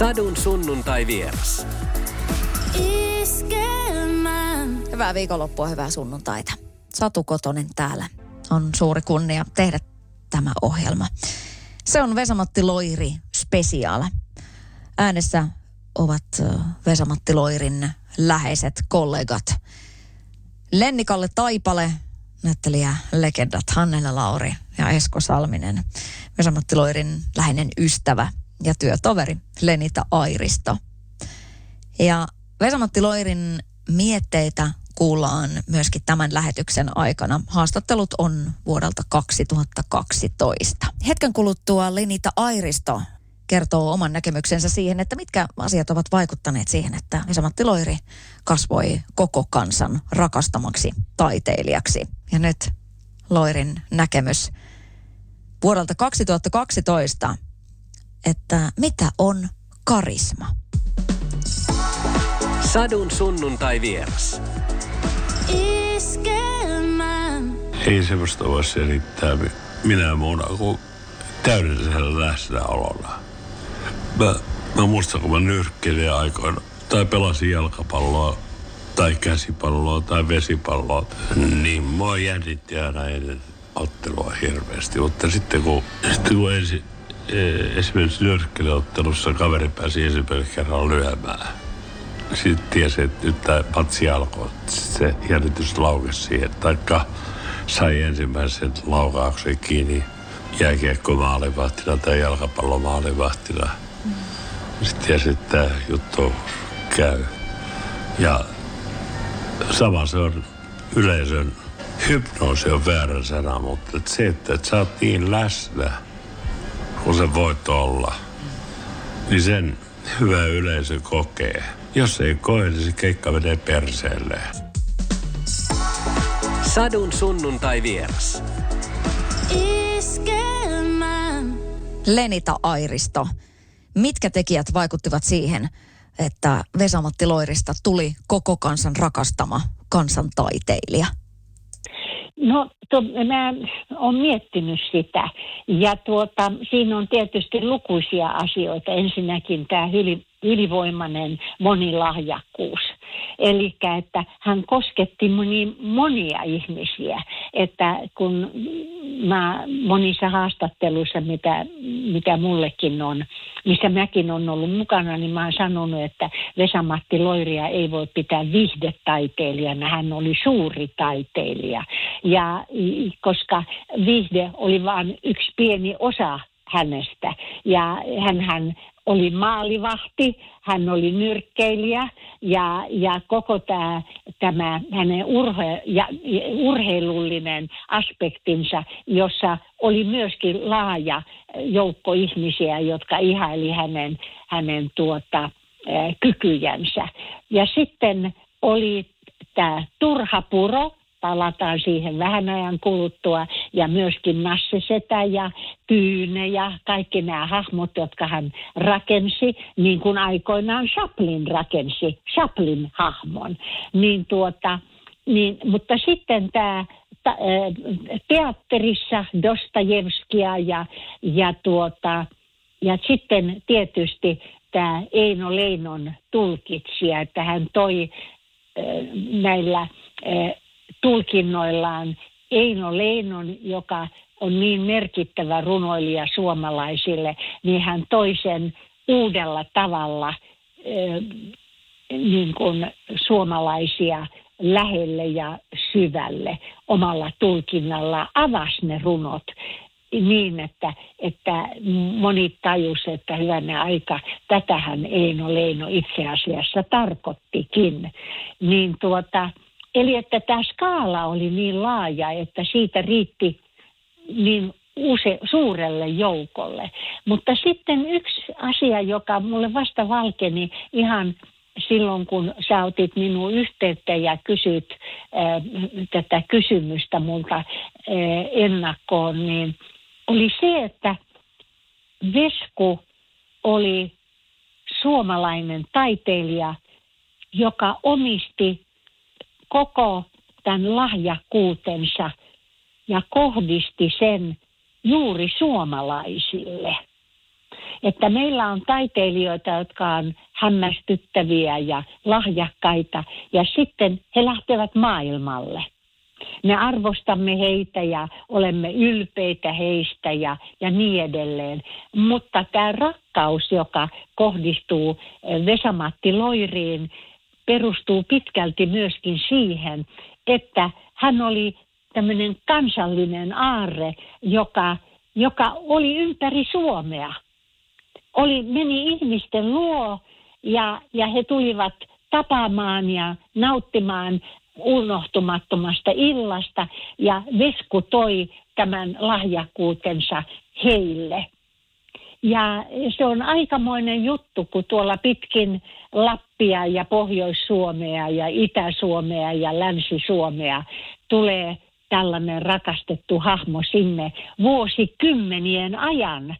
Sadun sunnuntai vieras. Hyvää viikonloppua, hyvää sunnuntaita. Satu Kotonen täällä. On suuri kunnia tehdä tämä ohjelma. Se on Vesamatti Loiri Special. Äänessä ovat Vesamatti Loirin läheiset kollegat. Lennikalle Taipale, näyttelijä legendat Hannele Lauri ja Esko Salminen. Vesamatti Loirin läheinen ystävä ja työtoveri Lenita Airisto. Ja Vesamatti Loirin mietteitä kuullaan myöskin tämän lähetyksen aikana. Haastattelut on vuodelta 2012. Hetken kuluttua Lenita Airisto kertoo oman näkemyksensä siihen, että mitkä asiat ovat vaikuttaneet siihen, että Vesamatti Loiri kasvoi koko kansan rakastamaksi taiteilijaksi. Ja nyt Loirin näkemys vuodelta 2012, että mitä on karisma. Sadun sunnuntai vieras. Ei semmoista voi selittää minä muuna kuin täydellisellä läsnäololla. Mä, mä muistan, kun mä nyrkkelin aikoina tai pelasin jalkapalloa tai käsipalloa tai vesipalloa, niin mua jännitti aina ennen ottelua hirveästi. Mutta sitten kun, sitten kun ensi, e, esimerkiksi nyrkkeliottelussa kaveri pääsi ensimmäisen kerran lyömään, sitten tiesi, että nyt tämä patsi alkoi. Se jännitys laukesi siihen. Taikka sai ensimmäisen laukauksen kiinni jääkiekko maalivahtina tai jalkapallo maalivahtina. Mm. Sitten tiesi, että tämä juttu käy. Ja sama se on yleisön hypnoosi on väärä sana, mutta se, että, että sä oot niin läsnä, kun se voit olla, niin sen hyvä yleisö kokee. Jos ei koe, niin se keikka menee perseelle. Sadun sunnuntai vieras. Lenita Airisto. Mitkä tekijät vaikuttivat siihen, että Vesamatti Loirista tuli koko kansan rakastama kansantaiteilija? No, to, mä oon miettinyt sitä. Ja tuota, siinä on tietysti lukuisia asioita. Ensinnäkin tämä yli, ylivoimainen monilahjakkuus. Eli että hän kosketti niin monia ihmisiä, että kun mä monissa haastatteluissa, mitä, mitä mullekin on, missä mäkin on ollut mukana, niin mä oon sanonut, että Vesamatti Loiria ei voi pitää vihdetaiteilijana, hän oli suuri taiteilija. Ja koska vihde oli vain yksi pieni osa hänestä. Ja hän oli maalivahti, hän oli nyrkkeilijä ja, ja koko tämä, tämä hänen urhe, ja, urheilullinen aspektinsa, jossa oli myöskin laaja joukko ihmisiä, jotka ihaili hänen, hänen tuota, kykyjänsä. Ja sitten oli tämä Turha Puro, palataan siihen vähän ajan kuluttua. Ja myöskin Nasse Setä ja Tyyne ja kaikki nämä hahmot, jotka hän rakensi, niin kuin aikoinaan Chaplin rakensi, Chaplin hahmon. Niin tuota, niin, mutta sitten tämä teatterissa Dostojevskia ja, ja, tuota, ja sitten tietysti tämä Eino Leinon tulkitsija, että hän toi näillä tulkinnoillaan Eino Leinon, joka on niin merkittävä runoilija suomalaisille, niin hän toisen uudella tavalla niin kuin suomalaisia lähelle ja syvälle omalla tulkinnalla avasi ne runot niin, että, että moni tajus, että hyvänä aika, tätähän Eino Leino itse asiassa tarkoittikin. Niin tuota, Eli että tämä skaala oli niin laaja, että siitä riitti niin use, suurelle joukolle. Mutta sitten yksi asia, joka mulle vasta valkeni ihan silloin, kun sä otit minun yhteyttä ja kysyt äh, tätä kysymystä multa äh, ennakkoon, niin oli se, että Vesku oli suomalainen taiteilija, joka omisti koko tämän lahjakkuutensa ja kohdisti sen juuri suomalaisille. että meillä on taiteilijoita, jotka on hämmästyttäviä ja lahjakkaita ja sitten he lähtevät maailmalle. Me arvostamme heitä ja olemme ylpeitä heistä ja, ja niin edelleen. Mutta tämä rakkaus, joka kohdistuu eh, Vesamatti Loiriin, perustuu pitkälti myöskin siihen, että hän oli tämmöinen kansallinen aarre, joka, joka oli ympäri Suomea. Oli, meni ihmisten luo ja, ja he tulivat tapaamaan ja nauttimaan unohtumattomasta illasta ja Vesku toi tämän lahjakkuutensa heille. Ja se on aikamoinen juttu, kun tuolla pitkin Lappia ja Pohjois-Suomea ja Itä-Suomea ja Länsi-Suomea tulee tällainen rakastettu hahmo sinne vuosikymmenien ajan.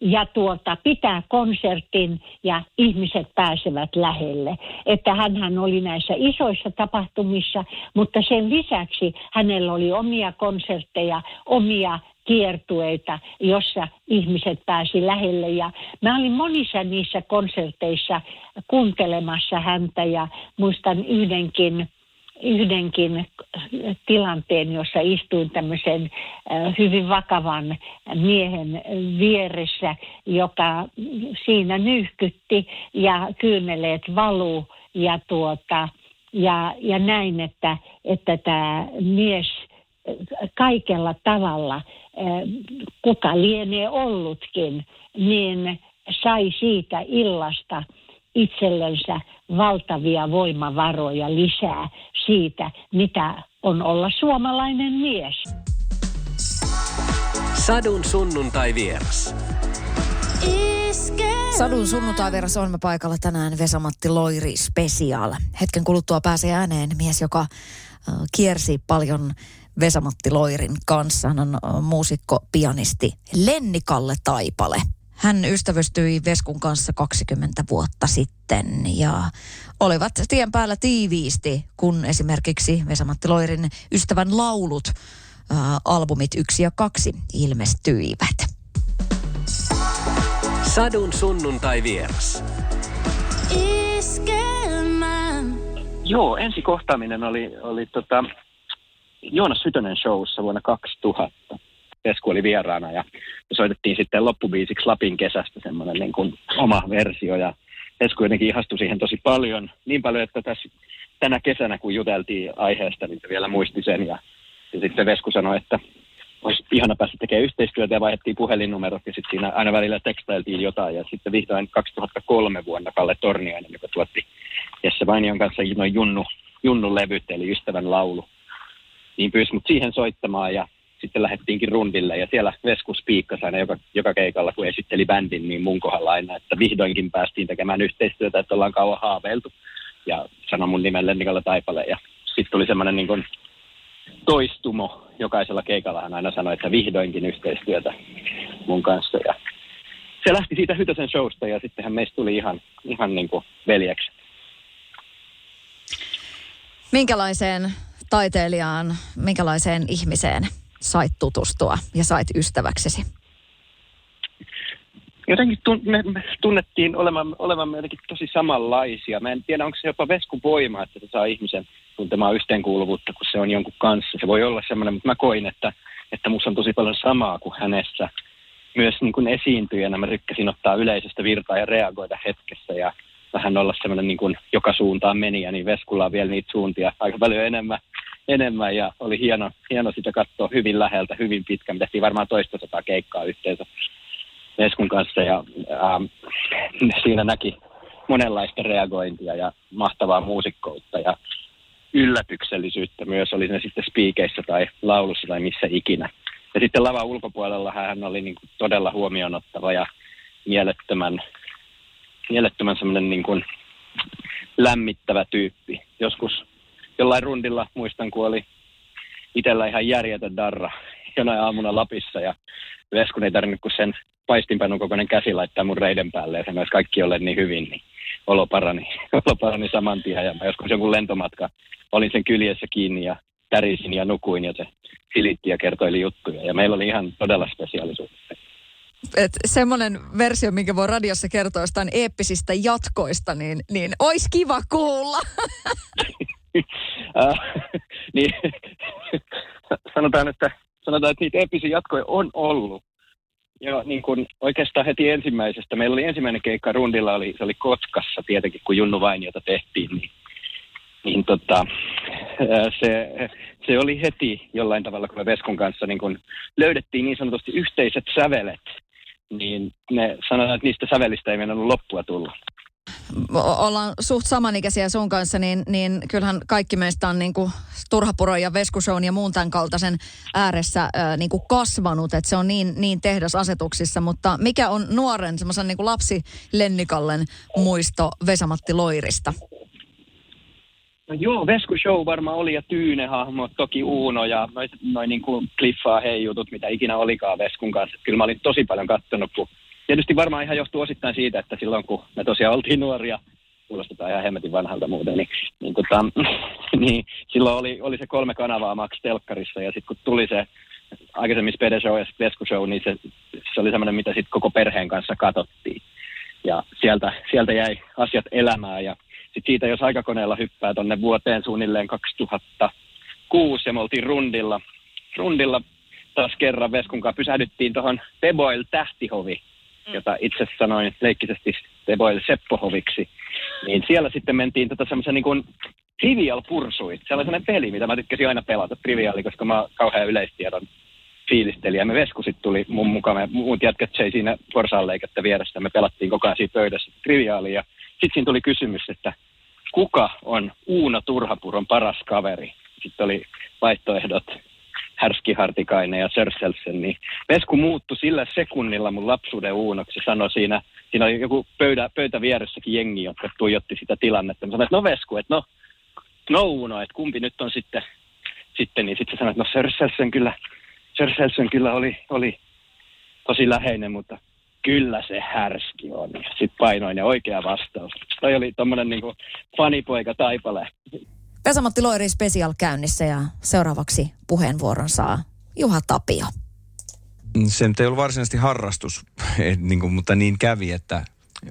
Ja tuota, pitää konsertin ja ihmiset pääsevät lähelle. Että hän oli näissä isoissa tapahtumissa, mutta sen lisäksi hänellä oli omia konsertteja, omia kiertueita, jossa ihmiset pääsi lähelle. Ja mä olin monissa niissä konserteissa kuuntelemassa häntä ja muistan yhdenkin yhdenkin tilanteen, jossa istuin tämmöisen hyvin vakavan miehen vieressä, joka siinä nyyhkytti ja kyyneleet valu ja, tuota, ja, ja näin, että, että tämä mies kaikella tavalla, kuka lienee ollutkin, niin sai siitä illasta itsellensä valtavia voimavaroja lisää siitä, mitä on olla suomalainen mies. Sadun sunnuntai vieras. Sadun sunnuntai vieras on paikalla tänään Vesamatti Loiri Special. Hetken kuluttua pääsee ääneen mies, joka kiersi paljon Vesamatti Loirin kanssa. Hän on muusikko, pianisti Lenni Kalle Taipale. Hän ystävystyi Veskun kanssa 20 vuotta sitten ja olivat tien päällä tiiviisti, kun esimerkiksi Vesamatti Loirin ystävän laulut, ää, albumit yksi ja kaksi ilmestyivät. Sadun sunnuntai vieras. Joo, ensi kohtaaminen oli, oli tota Joonas Sytönen showssa vuonna 2000. Vesku oli vieraana ja soitettiin sitten loppubiisiksi Lapin kesästä semmoinen niin kuin oma versio ja Vesku jotenkin ihastui siihen tosi paljon. Niin paljon, että tässä tänä kesänä kun juteltiin aiheesta, niin se vielä muisti sen ja, ja sitten Vesku sanoi, että olisi ihana päästä tekemään yhteistyötä ja vaihdettiin puhelinnumerot ja sitten siinä aina välillä tekstailtiin jotain ja sitten vihdoin 2003 vuonna Kalle Torniainen, joka tuotti Jesse Vainion kanssa noin Junnu, Junnu levyt eli Ystävän laulu, niin pyysi mut siihen soittamaan ja sitten lähdettiinkin rundille ja siellä Vesku spiikkasi aina joka, joka keikalla, kun esitteli bändin, niin mun kohdalla aina, että vihdoinkin päästiin tekemään yhteistyötä, että ollaan kauan haaveiltu. Ja sanoi mun nimen Lennikalle Taipale ja sitten tuli semmoinen niin kuin toistumo. Jokaisella keikalla hän aina sanoi, että vihdoinkin yhteistyötä mun kanssa. Ja se lähti siitä Hytösen showsta ja sittenhän meistä tuli ihan, ihan niin kuin veljeksi. Minkälaiseen taiteilijaan, minkälaiseen ihmiseen sait tutustua ja sait ystäväksesi? Jotenkin me, tunnettiin olevamme jotenkin tosi samanlaisia. Mä en tiedä, onko se jopa veskun voima, että se saa ihmisen tuntemaan yhteenkuuluvuutta, kun se on jonkun kanssa. Se voi olla semmoinen, mutta mä koin, että, että musta on tosi paljon samaa kuin hänessä. Myös niin kuin esiintyjänä mä tykkäsin ottaa yleisöstä virtaa ja reagoida hetkessä ja vähän olla semmoinen niin kuin joka suuntaan meni, ja niin Veskulla on vielä niitä suuntia aika paljon enemmän, enemmän ja oli hieno, hieno sitä katsoa hyvin läheltä, hyvin pitkä. Me tehtiin varmaan toista sataa keikkaa yhteensä Veskun kanssa ja ähm, siinä näki monenlaista reagointia ja mahtavaa muusikkoutta ja yllätyksellisyyttä myös, oli ne sitten spiikeissä tai laulussa tai missä ikinä. Ja sitten lavan ulkopuolella hän oli niin kuin todella huomionottava ja mielettömän mielettömän semmoinen niin kuin lämmittävä tyyppi. Joskus jollain rundilla muistan, kun oli itsellä ihan järjetön darra jonain aamuna Lapissa ja Veskun ei tarvinnut kuin sen paistinpänun kokoinen käsi laittaa mun reiden päälle ja sanoisi kaikki ole niin hyvin, niin olo parani, olo parani saman tien. Ja mä joskus jonkun lentomatka olin sen kyljessä kiinni ja tärisin ja nukuin ja se silitti ja kertoili juttuja. Ja meillä oli ihan todella spesiaalisuutta. että semmoinen versio, minkä voi radiossa kertoa jostain eeppisistä jatkoista, niin, niin olisi kiva kuulla. Äh, niin, sanotaan, että, sanotaan, että niitä eeppisiä jatkoja on ollut. Joo, niin kuin oikeastaan heti ensimmäisestä. Meillä oli ensimmäinen keikka rundilla, oli, se oli Kotkassa tietenkin, kun Junnu Vainiota tehtiin. Niin, niin tota, se, se oli heti jollain tavalla, kun me Veskun kanssa niin kun löydettiin niin sanotusti yhteiset sävelet, niin ne sanotaan, että niistä sävelistä ei meidän ollut loppua tulla ollaan suht samanikäisiä sun kanssa, niin, niin kyllähän kaikki meistä on niin kuin Turhapuro ja Veskushown ja muun tämän kaltaisen ääressä ää, niin kuin kasvanut, että se on niin, niin tehdasasetuksissa. Mutta mikä on nuoren semmoisen niin lapsi Lennikallen muisto Vesamatti Loirista? No joo, Vesku Show varmaan oli ja Tyyne-hahmo, toki Uuno ja noin noi niin kuin Cliffaa hei jutut, mitä ikinä olikaan Veskun kanssa. Kyllä mä olin tosi paljon kattonut, kun tietysti varmaan ihan johtuu osittain siitä, että silloin kun me tosiaan oltiin nuoria, kuulostetaan ihan hemmetin vanhalta muuten, niin, niin, tota, niin silloin oli, oli se kolme kanavaa Max Telkkarissa ja sitten kun tuli se aikaisemmin Spede Show ja Vesku Show, niin se, se oli semmoinen, mitä sitten koko perheen kanssa katsottiin. Ja sieltä, sieltä jäi asiat elämään ja sitten siitä, jos aikakoneella hyppää tuonne vuoteen suunnilleen 2006 ja me oltiin rundilla, rundilla taas kerran Veskun kanssa pysähdyttiin tuohon Teboil Tähtihovi. Jota itse sanoin leikkisesti Teboil Seppohoviksi. Niin siellä sitten mentiin tota semmoisen niin kuin Trivial Pursuit. Sellainen peli, mitä mä tykkäsin aina pelata, Triviali, koska mä oon kauhean yleistiedon fiilistelijä. Me Veskusit tuli mun mukaan, me muut jätkät söi siinä porsaanleikettä vierestä. Me pelattiin koko ajan siitä pöydässä Triviaalia. Sitten siinä tuli kysymys, että kuka on Uuno Turhapuron paras kaveri? Sitten oli vaihtoehdot Härski Hartikainen ja Sörselsen, niin Vesku muuttui sillä sekunnilla mun lapsuuden uunoksi. Sanoi siinä, siinä oli joku pöydä, pöytä vieressäkin jengi, jotka tuijotti sitä tilannetta. Mä sanoin, että no Vesku, että no, no Uuno, että kumpi nyt on sitten, sitten niin sitten sanoi, että no Sörselsen kyllä, Sörselsen kyllä oli, oli tosi läheinen, mutta kyllä se härski on. Sitten painoin ja oikea vastaus. Toi oli tommonen niinku fanipoika taipale. Vesamatti Loiri Special käynnissä ja seuraavaksi puheenvuoron saa Juha Tapio. Se nyt ei ollut varsinaisesti harrastus, niin kuin, mutta niin kävi, että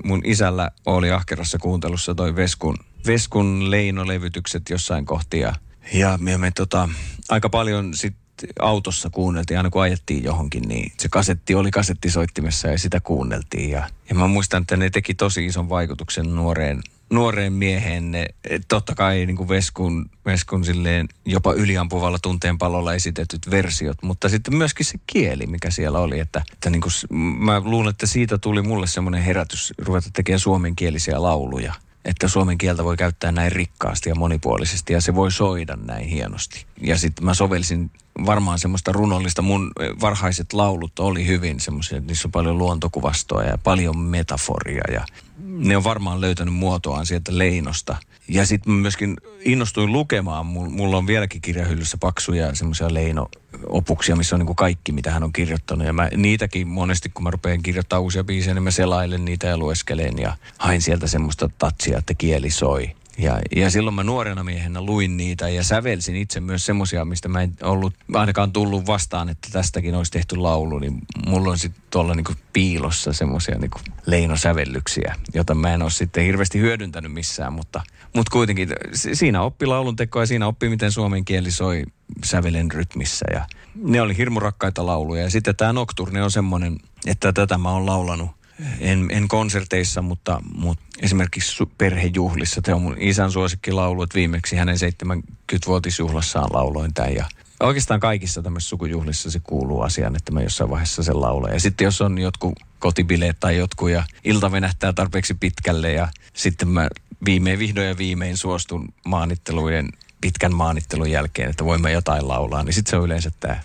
mun isällä oli ahkerassa kuuntelussa toi Veskun, Veskun Leino-levytykset jossain kohtia. Ja me, me tota, aika paljon sit autossa kuunneltiin, aina kun ajettiin johonkin, niin se kasetti oli kasettisoittimessa ja sitä kuunneltiin. Ja, ja mä muistan, että ne teki tosi ison vaikutuksen nuoreen, nuoreen mieheen. Ne, totta kai niin kuin Veskun, Veskun silleen jopa yliampuvalla tunteen palolla esitetyt versiot, mutta sitten myöskin se kieli, mikä siellä oli. Että, että niin kuin, mä luulen, että siitä tuli mulle semmoinen herätys ruveta tekemään suomenkielisiä lauluja että suomen kieltä voi käyttää näin rikkaasti ja monipuolisesti ja se voi soida näin hienosti. Ja sitten mä sovelsin varmaan semmoista runollista, mun varhaiset laulut oli hyvin semmoisia, niissä on paljon luontokuvastoa ja paljon metaforia ja ne on varmaan löytänyt muotoaan sieltä Leinosta. Ja sitten myöskin innostuin lukemaan, mulla on vieläkin kirjahyllyssä paksuja semmoisia Leino-opuksia, missä on niin kuin kaikki, mitä hän on kirjoittanut. Ja mä, niitäkin monesti, kun mä rupean kirjoittamaan uusia biisejä, niin mä selailen niitä ja lueskelen ja hain sieltä semmoista tatsia, että kieli soi. Ja, ja silloin mä nuorena miehenä luin niitä ja sävelsin itse myös semmoisia, mistä mä en ollut ainakaan tullut vastaan, että tästäkin olisi tehty laulu. Niin mulla on sitten tuolla niinku piilossa semmoisia niinku leinosävellyksiä, jota mä en ole sitten hirveästi hyödyntänyt missään. Mutta, mutta kuitenkin siinä oppi laulun tekoa ja siinä oppi, miten suomen kieli soi sävelen rytmissä. Ja ne oli hirmurakkaita lauluja. Ja sitten tämä Nocturne on semmoinen, että tätä mä oon laulanut en, en konserteissa, mutta, mutta esimerkiksi perhejuhlissa. Tämä on mun isän suosikkilaulu, että viimeksi hänen 70-vuotisjuhlassaan lauloin tämän. Ja oikeastaan kaikissa tämmöisissä sukujuhlissa se kuuluu asiaan, että mä jossain vaiheessa sen laulan. Ja sitten jos on jotkut kotibileet tai jotkut ja ilta venähtää tarpeeksi pitkälle ja sitten mä viimein, vihdoin ja viimein suostun maanittelujen, pitkän maanittelun jälkeen, että voimme jotain laulaa, niin sitten se on yleensä tämä.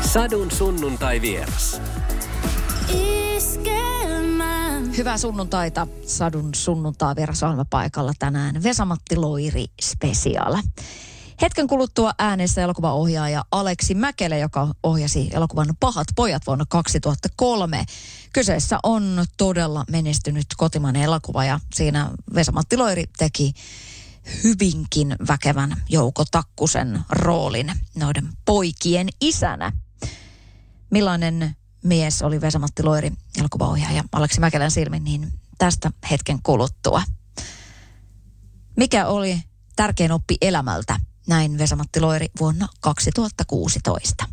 Sadun sunnuntai vieras. Hyvää sunnuntaita. Sadun sunnuntaa vieras paikalla tänään Vesamatti Loiri Special. Hetken kuluttua äänessä elokuvaohjaaja Aleksi Mäkelä, joka ohjasi elokuvan Pahat pojat vuonna 2003. Kyseessä on todella menestynyt kotimainen elokuva ja siinä Vesamatti Loiri teki hyvinkin väkevän Jouko Takkusen roolin noiden poikien isänä. Millainen mies oli Vesamatti Loiri, elokuvaohjaaja Aleksi Mäkelän silmin, niin tästä hetken kuluttua. Mikä oli tärkein oppi elämältä? Näin Vesamatti Loiri vuonna 2016.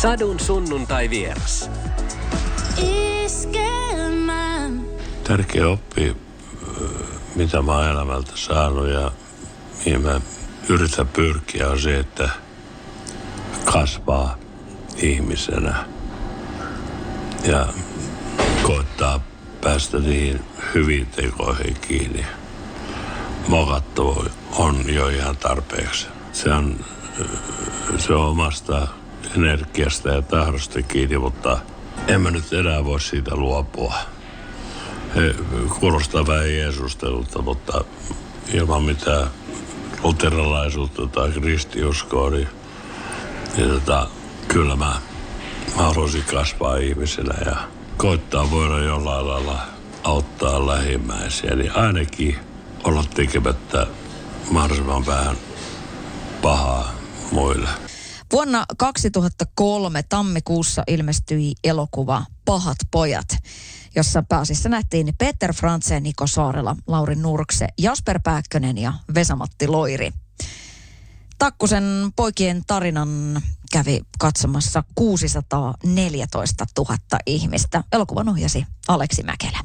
Sadun sunnuntai vieras. Tärkeä oppi, mitä mä oon elämältä saanut ja mihin mä yritän pyrkiä on se, että kasvaa ihmisenä ja koittaa päästä niihin hyviin tekoihin kiinni. Mokattu on jo ihan tarpeeksi. Se on, se on omasta energiasta ja tahdosta kiinni, mutta en mä nyt enää voi siitä luopua. He kuulostaa vähän Jeesustelulta, mutta ilman mitään luterilaisuutta tai kristiuskoa, niin, niin tota, kyllä mä, mä haluaisin kasvaa ihmisenä ja koittaa voida jollain lailla auttaa lähimmäisiä, niin ainakin olla tekemättä mahdollisimman vähän pahaa muille. Vuonna 2003 tammikuussa ilmestyi elokuva Pahat pojat, jossa pääsissä nähtiin Peter Frantzen, Niko Saarela, Lauri Nurkse, Jasper Pääkkönen ja Vesamatti Loiri. Takkusen poikien tarinan kävi katsomassa 614 000 ihmistä. Elokuvan ohjasi Aleksi Mäkelä.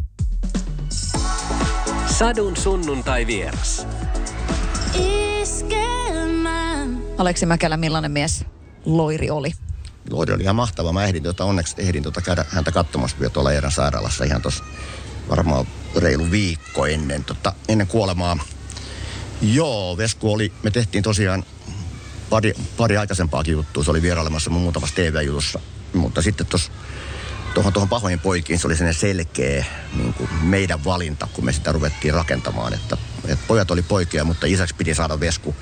Sadun sunnuntai vieras. Aleksi Mäkelä, millainen mies Loiri oli? Loiri oli ihan mahtava. Mä ehdin, tuota, onneksi ehdin tuota käydä häntä katsomassa vielä tuolla Eeran sairaalassa ihan tuossa varmaan reilu viikko ennen, tota, ennen kuolemaa. Joo, Vesku oli, me tehtiin tosiaan pari, pari aikaisempaakin juttua. Se oli vierailemassa mun muutamassa TV-jutussa. Mutta sitten tuossa tuohon, tuohon pahoihin poikiin se oli sellainen selkeä niin kuin meidän valinta, kun me sitä ruvettiin rakentamaan. Että, että pojat oli poikia, mutta isäksi piti saada Vesku.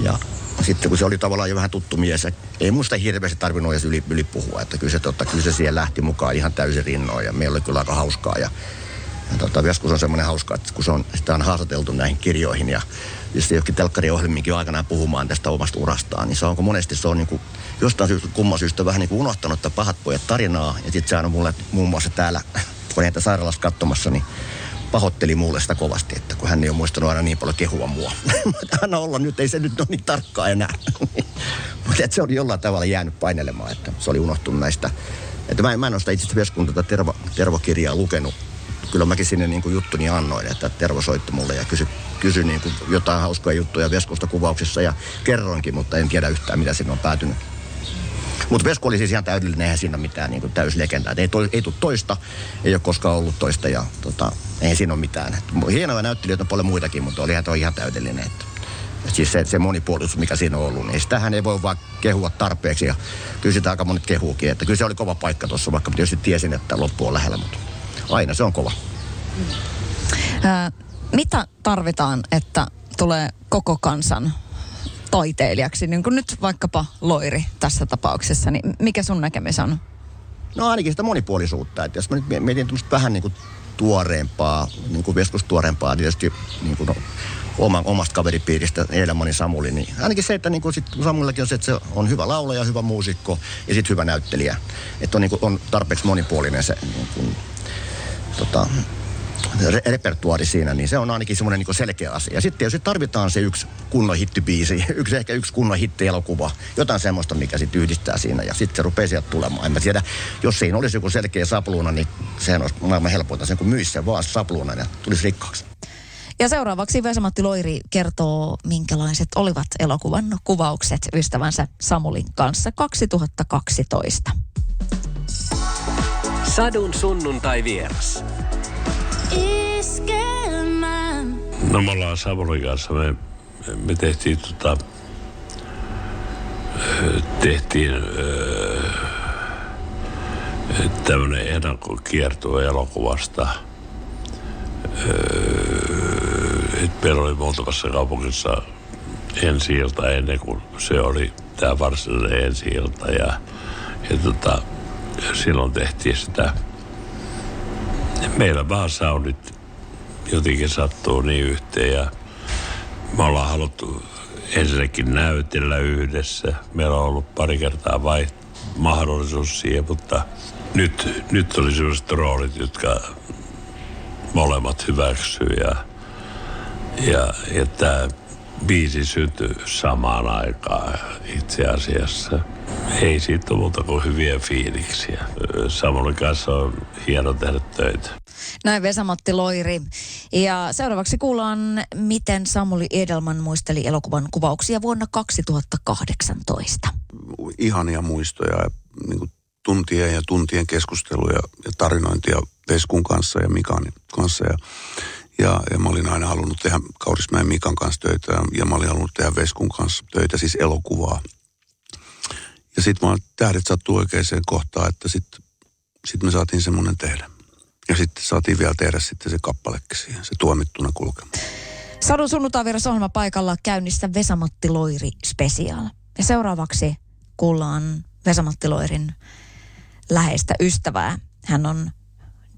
Ja sitten kun se oli tavallaan jo vähän tuttu mies, ei muista hirveästi tarvinnut edes yli, yli puhua. Että kyllä se, totta, kyllä se siellä lähti mukaan ihan täysin rinnoin ja meillä oli kyllä aika hauskaa. Ja, ja tota, on semmoinen hauska, että kun se on, sitä on haastateltu näihin kirjoihin ja jos johonkin telkkariohjelmiinkin aikanaan puhumaan tästä omasta urastaan, niin se onko monesti se on niin kuin, jostain syystä, kumman syystä vähän niin kuin unohtanut että pahat pojat tarinaa. Ja sitten se on mulle muun muassa täällä, kun näitä sairaalassa katsomassa, niin pahoitteli mulle sitä kovasti, että kun hän ei ole muistanut aina niin paljon kehua mua. Anna olla nyt, ei se nyt ole niin tarkkaa enää. Mutta se oli jollain tavalla jäänyt painelemaan, että se oli unohtunut näistä. Että mä, en, mä en ole sitä itse asiassa tätä tervo, tervokirjaa lukenut. Kyllä mäkin sinne niin kuin juttuni annoin, että Tervo soitti mulle ja kysyi, kysyi niin kuin jotain hauskoja juttuja Veskusta kuvauksissa ja kerroinkin, mutta en tiedä yhtään mitä sinne on päätynyt. Mutta Vesku oli siis ihan täydellinen, eihän siinä ole mitään niin täyslegendaa. Ei, toi, ei tule toista, ei ole koskaan ollut toista ja tota, ei siinä ole mitään. Et hienoja näyttelijöitä on paljon muitakin, mutta olihan toi ihan täydellinen. Että, et siis se, se monipuolisuus, mikä siinä on ollut, niin sitähän ei voi vaan kehua tarpeeksi. Ja kyllä sitä aika monet kehuukin. Että kyllä se oli kova paikka tuossa, vaikka tietysti tiesin, että loppu on lähellä, mutta aina se on kova. Ää, mitä tarvitaan, että tulee koko kansan taiteilijaksi, niin kuin nyt vaikkapa Loiri tässä tapauksessa, niin mikä sun näkemys on? No ainakin sitä monipuolisuutta. Että jos mä nyt mietin tämmöistä vähän niin kuin tuoreempaa, niin kuin veskus tuoreempaa, tietysti niin kuin no, oman, omasta kaveripiiristä Elämani Samuli, niin ainakin se, että niin kuin sit Samulillakin on se, että se on hyvä laulaja, hyvä muusikko ja sitten hyvä näyttelijä. Että on, niin kuin, on tarpeeksi monipuolinen se niin kuin, tota, re- repertuaari siinä, niin se on ainakin semmoinen niin selkeä asia. Sitten jos tarvitaan se yksi kunnon hittibiisi, yksi, ehkä yksi kunnon hittielokuva, jotain semmoista, mikä sitten yhdistää siinä ja sitten se rupeaa sieltä tulemaan. En mä tiedä, jos siinä olisi joku selkeä sapluuna, niin sehän olisi maailman helpointa sen, kun myisi sen vaan sapluunan ja tulisi rikkaaksi. Ja seuraavaksi Vesamatti Loiri kertoo, minkälaiset olivat elokuvan kuvaukset ystävänsä Samulin kanssa 2012. Sadun sunnuntai vieras. No me ollaan Samulin kanssa, me, me tehtiin tota, tehtiin tämmöinen ennakkokiertue elokuvasta. Et meillä oli muutamassa kaupungissa ensi ilta ennen kuin se oli tämä varsinainen ensi ilta. Ja, ja tota, silloin tehtiin sitä. Meillä vaan soundit jotenkin sattuu niin yhteen ja me ollaan haluttu ensinnäkin näytellä yhdessä. Meillä on ollut pari kertaa mahdollisuus siihen, mutta nyt, nyt oli sellaiset roolit, jotka molemmat hyväksyy ja, ja, ja tämä biisi syntyi samaan aikaan itse asiassa. Ei siitä tullut muuta kuin hyviä fiiliksiä. Samuli kanssa on hieno tehdä töitä. Näin Vesamatti Loiri. Ja seuraavaksi kuullaan, miten Samuli Edelman muisteli elokuvan kuvauksia vuonna 2018. Ihania muistoja, niin kuin tuntien ja tuntien keskusteluja ja tarinointia Veskun kanssa ja Mikan kanssa. Ja, ja, ja mä olin aina halunnut tehdä Kaurismäen Mikan kanssa töitä ja, ja mä olin halunnut tehdä Veskun kanssa töitä, siis elokuvaa. Ja sitten mä tähdet sattuu oikeaan kohtaan, että sitten sit me saatiin semmoinen tehdä. Ja sitten saatiin vielä tehdä sitten se kappalekin siihen, se tuomittuna kulkema. Sadun sunnuntaivieras paikalla käynnissä Vesamatti Loiri Special. Ja seuraavaksi kuullaan Vesamatti Loirin läheistä ystävää. Hän on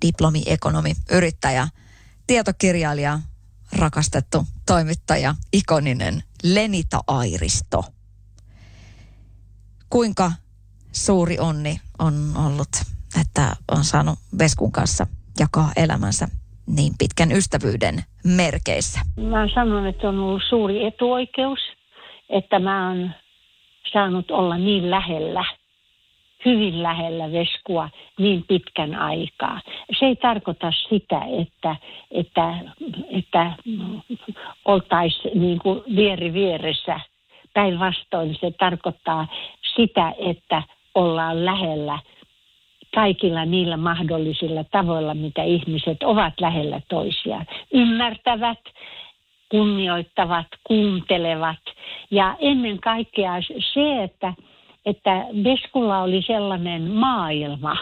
diplomi, ekonomi, yrittäjä, tietokirjailija, rakastettu toimittaja, ikoninen Lenita Airisto. Kuinka suuri onni on ollut, että on saanut Veskun kanssa jakaa elämänsä niin pitkän ystävyyden merkeissä? Mä sanon, että on ollut suuri etuoikeus, että mä oon saanut olla niin lähellä, hyvin lähellä Veskua niin pitkän aikaa. Se ei tarkoita sitä, että, että, että oltaisiin niin kuin vieri vieressä. Päinvastoin se tarkoittaa sitä, että ollaan lähellä – kaikilla niillä mahdollisilla tavoilla, mitä ihmiset ovat lähellä toisiaan. Ymmärtävät, kunnioittavat, kuuntelevat ja ennen kaikkea se, että, että Veskulla oli sellainen maailma,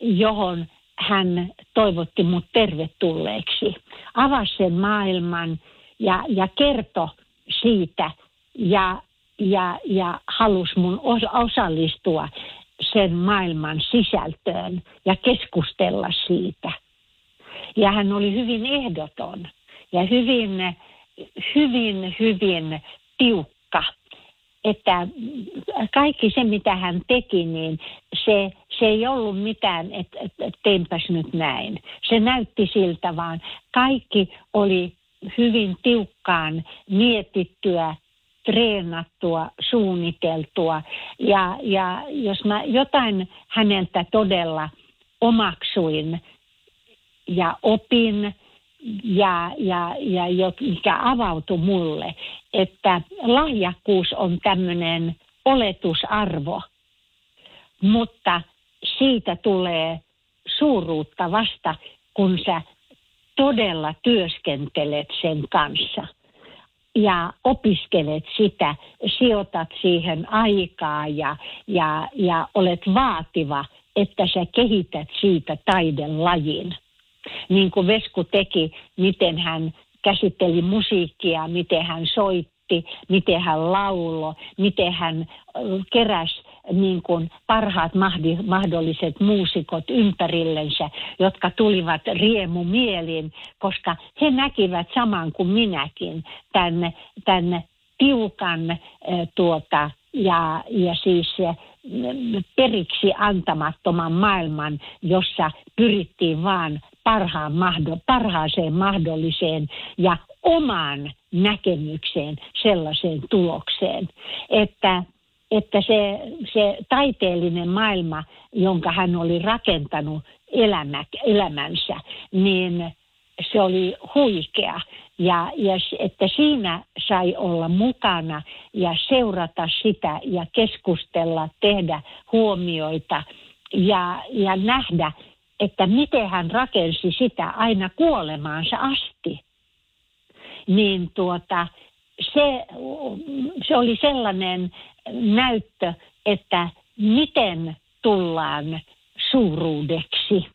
johon hän toivotti mut tervetulleeksi. Avasi sen maailman ja, ja kertoi siitä ja, ja, ja halusi mun osallistua sen maailman sisältöön ja keskustella siitä. Ja hän oli hyvin ehdoton ja hyvin, hyvin, hyvin tiukka. Että kaikki se, mitä hän teki, niin se, se ei ollut mitään, että et, teinpäs nyt näin. Se näytti siltä, vaan kaikki oli hyvin tiukkaan mietittyä treenattua, suunniteltua. Ja, ja jos mä jotain häneltä todella omaksuin ja opin ja, ja, ja mikä avautui mulle, että lahjakkuus on tämmöinen oletusarvo, mutta siitä tulee suuruutta vasta, kun sä todella työskentelet sen kanssa – ja opiskelet sitä, sijoitat siihen aikaa ja, ja, ja olet vaativa, että sä kehität siitä taidelajin. Niin kuin Vesku teki, miten hän käsitteli musiikkia, miten hän soitti, miten hän laulo, miten hän keräsi niin kuin parhaat mahdolliset muusikot ympärillensä, jotka tulivat riemu mielin, koska he näkivät saman kuin minäkin tämän, tämän tiukan tuota, ja, ja siis periksi antamattoman maailman, jossa pyrittiin vaan parhaan mahdo, parhaaseen mahdolliseen ja omaan näkemykseen sellaiseen tulokseen, että että se, se taiteellinen maailma, jonka hän oli rakentanut elämä, elämänsä, niin se oli huikea. Ja, ja että siinä sai olla mukana ja seurata sitä ja keskustella, tehdä huomioita ja, ja nähdä, että miten hän rakensi sitä aina kuolemaansa asti. Niin tuota, se, se oli sellainen näyttö, että miten tullaan suuruudeksi.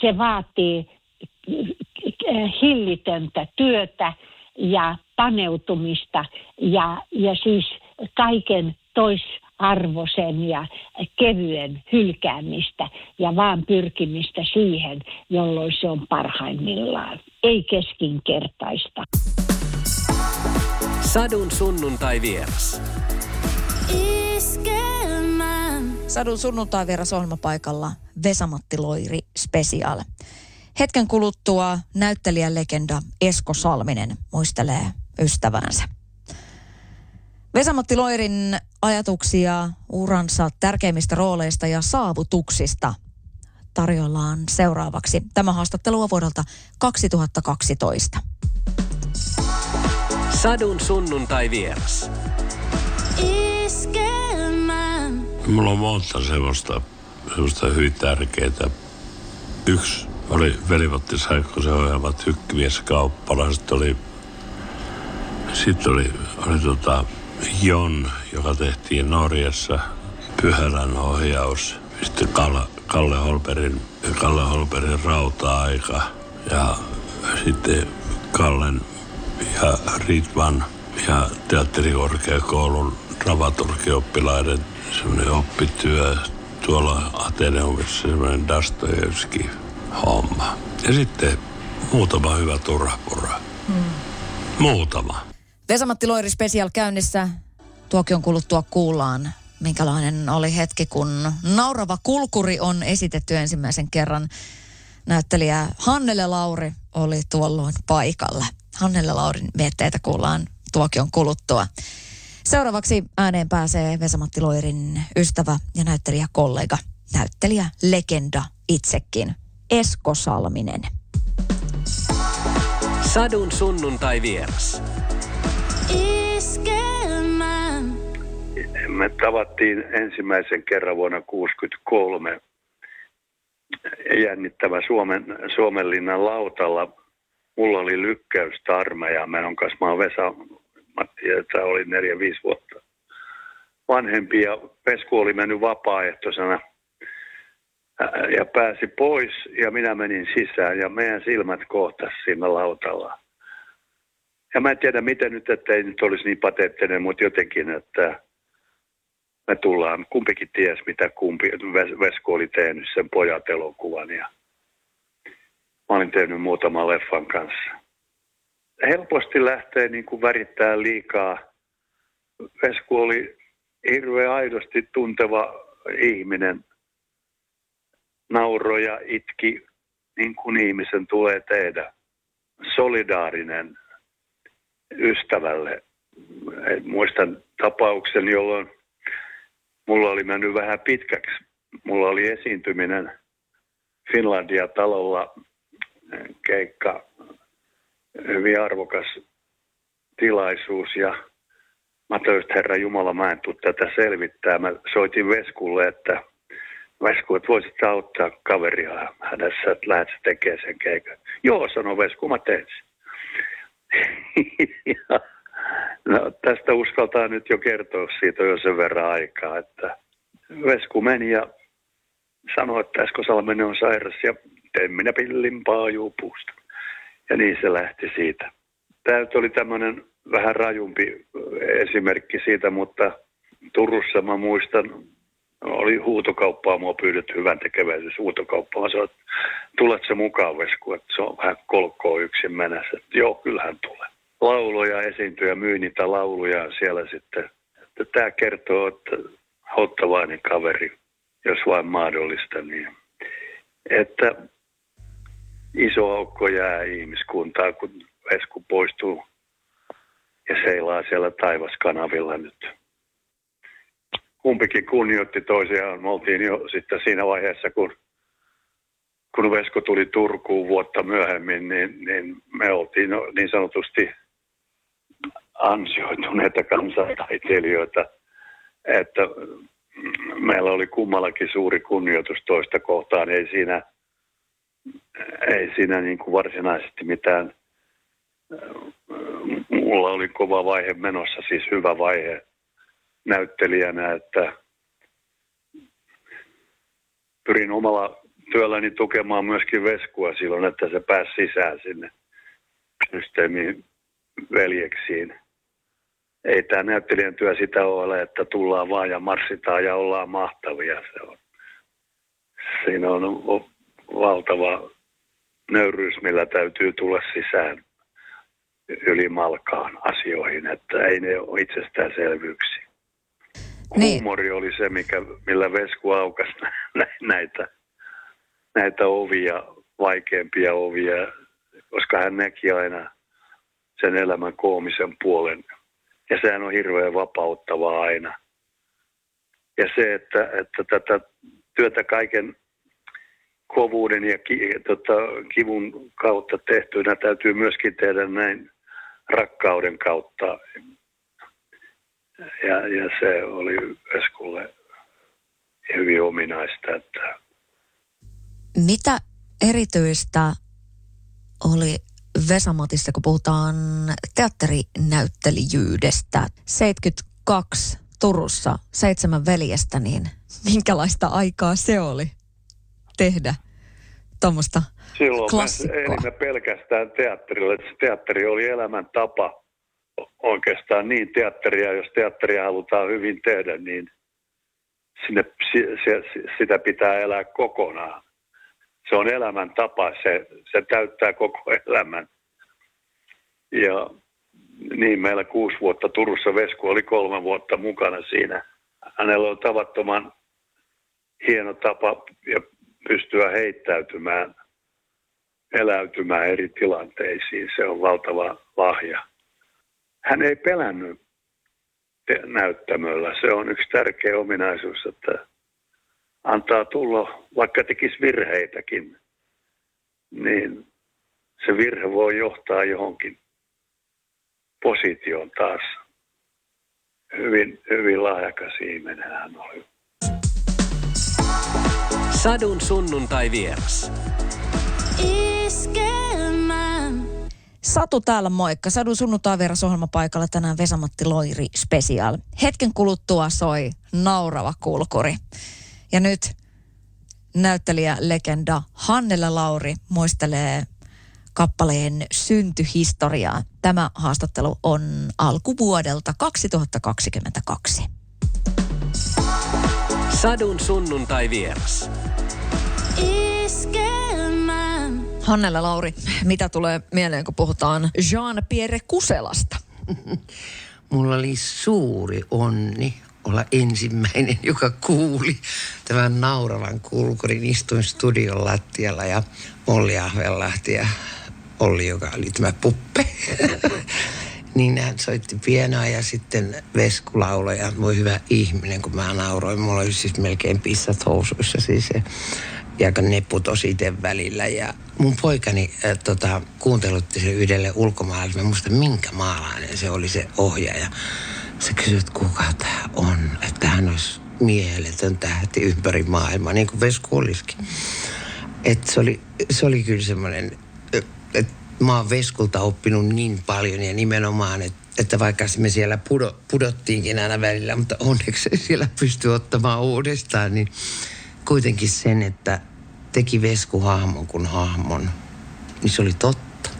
Se vaatii hillitöntä työtä ja paneutumista ja, ja siis kaiken toisarvoisen ja kevyen hylkäämistä ja vaan pyrkimistä siihen, jolloin se on parhaimmillaan. Ei keskinkertaista. Sadun sunnuntai vieras. Iskelmä. Sadun sunnuntai vieras ohjelmapaikalla Vesamatti Loiri Special. Hetken kuluttua näyttelijän legenda Esko Salminen muistelee ystäväänsä. Vesamatti Loirin ajatuksia uransa tärkeimmistä rooleista ja saavutuksista tarjollaan seuraavaksi. Tämä haastattelu on vuodelta 2012. Sadun sunnuntai vieras. Mulla on monta semmoista, semmoista hyvin tärkeää. Yksi oli Velivotti Saikkosen ohjelma Tykkimies kauppala. Sitten oli, sitten oli, oli tota Jon, joka tehtiin Norjassa. Pyhälän ohjaus. Sitten Kalle, Kalle Holperin, Kalle Holperin rauta-aika. Ja sitten Kallen ja Ritvan ja teatterikorkeakoulun dramaturgioppilaiden semmoinen oppityö tuolla Ateneumissa, semmoinen Dostojevski homma. Ja sitten muutama hyvä turhapura. Hmm. Muutama. Vesamatti Loiri Special käynnissä. Tuokion kuluttua kuullaan, minkälainen oli hetki, kun naurava kulkuri on esitetty ensimmäisen kerran. Näyttelijä Hannele Lauri oli tuolloin paikalla. Hannele Laurin mietteitä kuullaan tuokion kuluttua. Seuraavaksi ääneen pääsee Vesamatti Loirin ystävä ja näyttelijä kollega, näyttelijä legenda itsekin, Esko Salminen. Sadun sunnuntai vieras. Me tavattiin ensimmäisen kerran vuonna 1963 jännittävä Suomen, Suomenlinnan lautalla. Mulla oli lykkäystarme ja menon kanssa, mä oon Vesa Matti, että oli neljä, viisi vuotta vanhempi ja Pesku oli mennyt vapaaehtoisena ja pääsi pois ja minä menin sisään ja meidän silmät kohtas siinä lautalla. Ja mä en tiedä miten nyt, että ei nyt olisi niin pateettinen, mutta jotenkin, että me tullaan, kumpikin ties mitä kumpi, Vesku oli tehnyt sen pojat elokuvan ja mä olin tehnyt muutaman leffan kanssa. Helposti lähtee niin kuin värittää liikaa. Vesku oli hirveän aidosti tunteva ihminen. Nauroja itki niin kuin ihmisen tulee tehdä. Solidaarinen ystävälle. Muistan tapauksen, jolloin mulla oli mennyt vähän pitkäksi. Mulla oli esiintyminen Finlandia-talolla keikka, hyvin arvokas tilaisuus ja mä että herra Jumala, mä en tule tätä selvittää. Mä soitin Veskulle, että Vesku, että voisit auttaa kaveria hädässä, että lähdet tekemään sen keikan. Joo, sanoi Vesku, mä teen sen. no, tästä uskaltaa nyt jo kertoa siitä jo sen verran aikaa, että Vesku meni ja sanoi, että Esko Salmenen on sairas ja teen minä pillin paajuupuusta. Ja niin se lähti siitä. Tämä oli tämmöinen vähän rajumpi esimerkki siitä, mutta Turussa mä muistan, oli huutokauppaa, mua pyydetty hyvän tekeväisyys huutokauppaan. Se on, tulet se mukaan Vesku, että se on vähän kolkkoa yksin mennessä. Joo, kyllähän tulee. Lauluja esiintyjä, myy niitä lauluja siellä sitten. Että tämä kertoo, että hottavainen kaveri, jos vain mahdollista, niin että iso aukko jää ihmiskuntaa, kun Vesku poistuu ja seilaa siellä taivaskanavilla nyt. Kumpikin kunnioitti toisiaan. Me oltiin jo sitten siinä vaiheessa, kun, kun Vesko tuli Turkuun vuotta myöhemmin, niin, niin me oltiin niin sanotusti ansioituneita kansantaiteilijoita, että meillä oli kummallakin suuri kunnioitus toista kohtaan. Ei siinä, ei siinä niin kuin varsinaisesti mitään mulla oli kova vaihe menossa, siis hyvä vaihe näyttelijänä, että pyrin omalla työlläni tukemaan myöskin Veskua silloin, että se pääsi sisään sinne systeemiin veljeksiin. Ei tämä näyttelijän työ sitä ole, että tullaan vaan ja marssitaan ja ollaan mahtavia. Se on. Siinä on valtava nöyryys, millä täytyy tulla sisään ylimalkaan asioihin, että ei ne ole itsestäänselvyyksiä. Niin. huumori oli se, mikä, millä Vesku aukasi näitä, näitä ovia, vaikeampia ovia, koska hän näki aina sen elämän koomisen puolen. Ja sehän on hirveän vapauttavaa aina. Ja se, että, että tätä työtä kaiken kovuuden ja ki, tota, kivun kautta tehtynä täytyy myöskin tehdä näin rakkauden kautta. Ja, ja se oli Veskulle hyvin ominaista, että Mitä erityistä oli Vesamatissa, kun puhutaan teatterinäyttelijyydestä? 72 Turussa, seitsemän veljestä, niin minkälaista aikaa se oli tehdä tuommoista Silloin klassikkoa? me elimme pelkästään teatterilla. se Teatteri oli elämäntapa oikeastaan niin teatteria, jos teatteria halutaan hyvin tehdä, niin sinne, si, se, sitä pitää elää kokonaan. Se on elämäntapa, se, se täyttää koko elämän. Ja niin meillä kuusi vuotta Turussa, Vesku oli kolme vuotta mukana siinä. Hänellä on tavattoman hieno tapa ja pystyä heittäytymään, eläytymään eri tilanteisiin. Se on valtava lahja. Hän ei pelännyt näyttämöllä. Se on yksi tärkeä ominaisuus, että antaa tulla, vaikka tekisi virheitäkin, niin se virhe voi johtaa johonkin positioon taas. Hyvin, hyvin lahjakas ihminen hän oli. Sadun sunnuntai vieras. Satu täällä moikka. Sadun sunnuntai vierasohjelma paikalla tänään Vesamatti Loiri special. Hetken kuluttua soi naurava kulkuri. Ja nyt näyttelijä legenda Hannele Lauri muistelee kappaleen syntyhistoriaa. Tämä haastattelu on alkuvuodelta 2022. Sadun sunnuntai vieras. Hannele Lauri, mitä tulee mieleen, kun puhutaan Jean-Pierre Kuselasta? Mulla oli suuri onni olla ensimmäinen, joka kuuli tämän nauravan kulkurin. Istuin studion lattialla ja Olli Ahvenlahti ja Olli, joka oli tämä puppe. niin hän soitti pienoa ja sitten Vesku lauloi ja voi hyvä ihminen, kun mä nauroin. Mulla oli siis melkein pissat housuissa siis ja aika itse välillä. Ja mun poikani äh, tota, kuuntelutti se yhdelle ulkomaalaiselle, mä muista minkä maalainen se oli se ohjaaja. Se kysyi, että kuka tämä on, että hän olisi mieletön tähti ympäri maailmaa, niin kuin Vesku olisikin. Et se, oli, se oli kyllä semmoinen, että mä oon Veskulta oppinut niin paljon ja nimenomaan, että että vaikka me siellä pudo, pudottiinkin aina välillä, mutta onneksi siellä pystyy ottamaan uudestaan, niin kuitenkin sen, että teki Vesku hahmon kuin hahmon, niin se oli totta.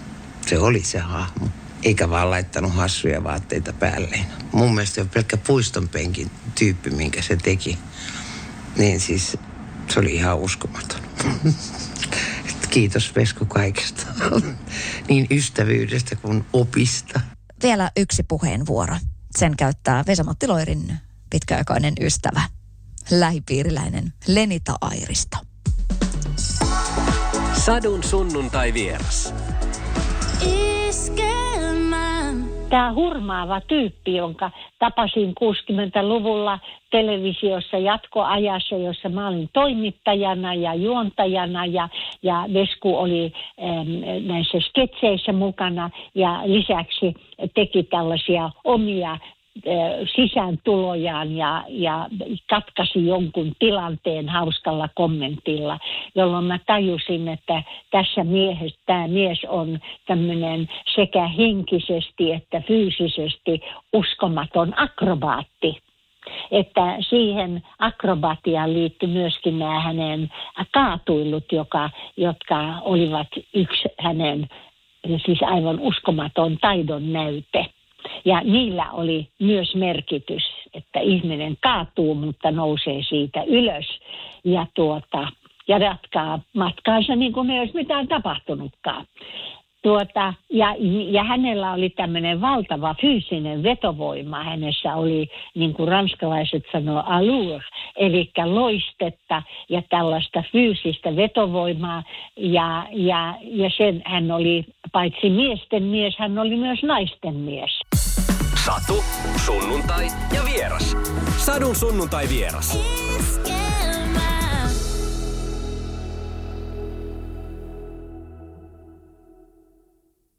Se oli se hahmo. Eikä vaan laittanut hassuja vaatteita päälleen. Mun mielestä on pelkkä puiston penkin tyyppi, minkä se teki. Niin siis se oli ihan uskomaton. Kiitos Vesku kaikesta. niin ystävyydestä kuin opista. Vielä yksi puheenvuoro. Sen käyttää Vesamatti Loirin pitkäaikainen ystävä, lähipiiriläinen Lenita Airisto. Sadun sunnuntai vieras. Tämä hurmaava tyyppi, jonka tapasin 60-luvulla televisiossa jatkoajassa, jossa mä olin toimittajana ja juontajana ja, ja Vesku oli äm, näissä sketseissä mukana ja lisäksi teki tällaisia omia sisääntulojaan ja, ja katkasi jonkun tilanteen hauskalla kommentilla, jolloin mä tajusin, että tässä miehessä, tämä mies on tämmöinen sekä henkisesti että fyysisesti uskomaton akrobaatti. Että siihen akrobatiaan liittyi myöskin nämä hänen kaatuillut, joka, jotka olivat yksi hänen siis aivan uskomaton taidon näyte. Ja niillä oli myös merkitys, että ihminen kaatuu, mutta nousee siitä ylös ja, tuota, ja jatkaa matkaansa niin kuin ei olisi mitään tapahtunutkaan. tuota, ja, ja hänellä oli tämmöinen valtava fyysinen vetovoima. Hänessä oli, niin kuin ranskalaiset sanoo, allure, eli loistetta ja tällaista fyysistä vetovoimaa. Ja, ja, ja sen hän oli paitsi miesten mies, hän oli myös naisten mies. Satu, sunnuntai ja vieras. Sadun sunnuntai vieras.